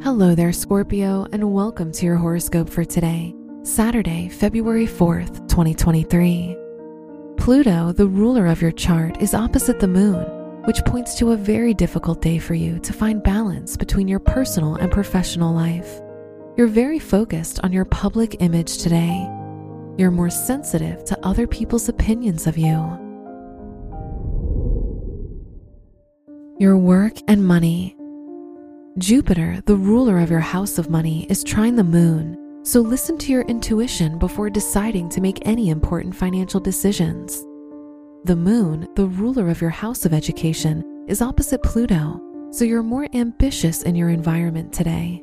Hello there, Scorpio, and welcome to your horoscope for today, Saturday, February 4th, 2023. Pluto, the ruler of your chart, is opposite the moon, which points to a very difficult day for you to find balance between your personal and professional life. You're very focused on your public image today. You're more sensitive to other people's opinions of you. Your work and money. Jupiter, the ruler of your house of money, is trine the moon, so listen to your intuition before deciding to make any important financial decisions. The moon, the ruler of your house of education, is opposite Pluto, so you're more ambitious in your environment today.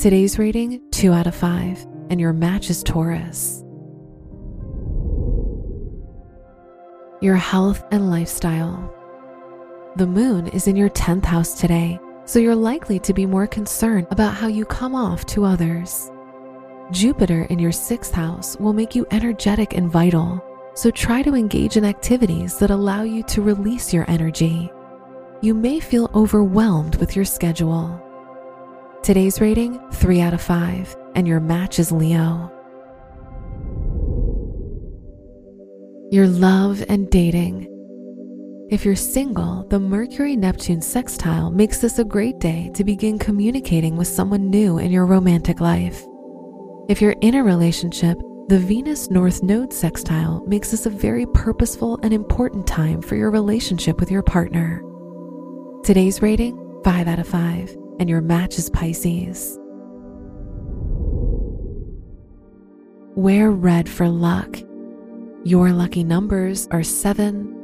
Today's rating 2 out of 5, and your match is Taurus. Your health and lifestyle. The moon is in your 10th house today so you're likely to be more concerned about how you come off to others. Jupiter in your sixth house will make you energetic and vital, so try to engage in activities that allow you to release your energy. You may feel overwhelmed with your schedule. Today's rating 3 out of 5, and your match is Leo. Your love and dating. If you're single, the Mercury Neptune sextile makes this a great day to begin communicating with someone new in your romantic life. If you're in a relationship, the Venus North Node sextile makes this a very purposeful and important time for your relationship with your partner. Today's rating 5 out of 5, and your match is Pisces. Wear red for luck. Your lucky numbers are 7,